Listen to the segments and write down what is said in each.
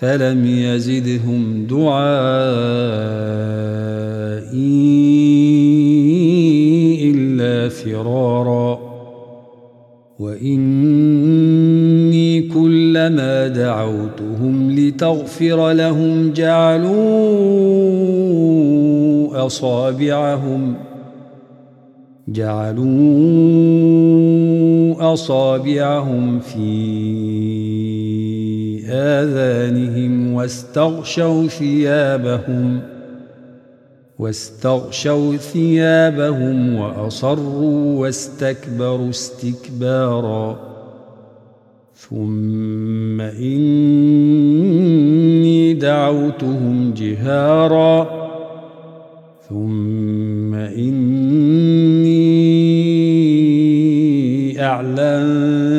فلم يزدهم دعائي إلا فرارا. وإني كلما دعوتهم لتغفر لهم جعلوا أصابعهم جعلوا أصابعهم في آذانهم واستغشوا ثيابهم واستغشوا ثيابهم وأصروا واستكبروا استكبارا. ثم إني دعوتهم جهارا. ثم إني أعلنت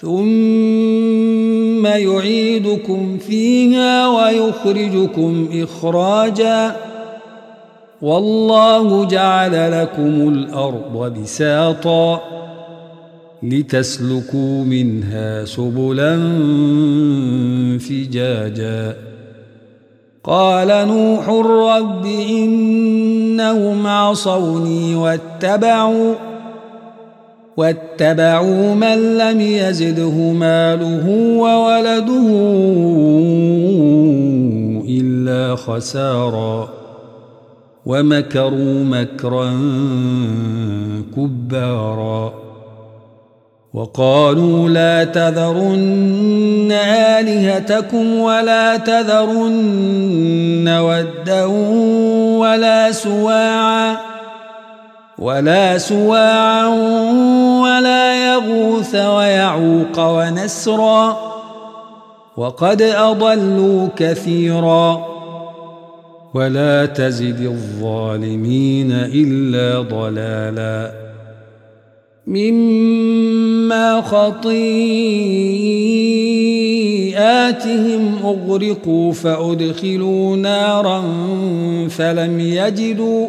ثم يعيدكم فيها ويخرجكم إخراجا. والله جعل لكم الأرض بساطا لتسلكوا منها سبلا فجاجا. قال نوح رب إنهم عصوني واتبعوا واتبعوا من لم يزده ماله وولده إلا خسارا ومكروا مكرا كبارا وقالوا لا تذرن آلهتكم ولا تذرن ودا ولا سواعا ولا سواعا ولا يغوث ويعوق ونسرا وقد أضلوا كثيرا ولا تزد الظالمين إلا ضلالا مما خطيئاتهم أغرقوا فأدخلوا نارا فلم يجدوا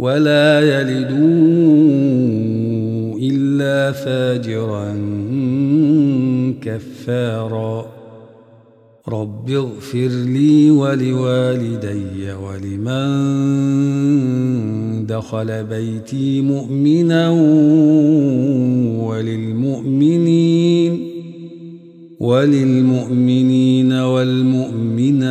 ولا يلدوا إلا فاجرا كفارا. رب اغفر لي ولوالدي ولمن دخل بيتي مؤمنا وللمؤمنين وللمؤمنين والمؤمنات.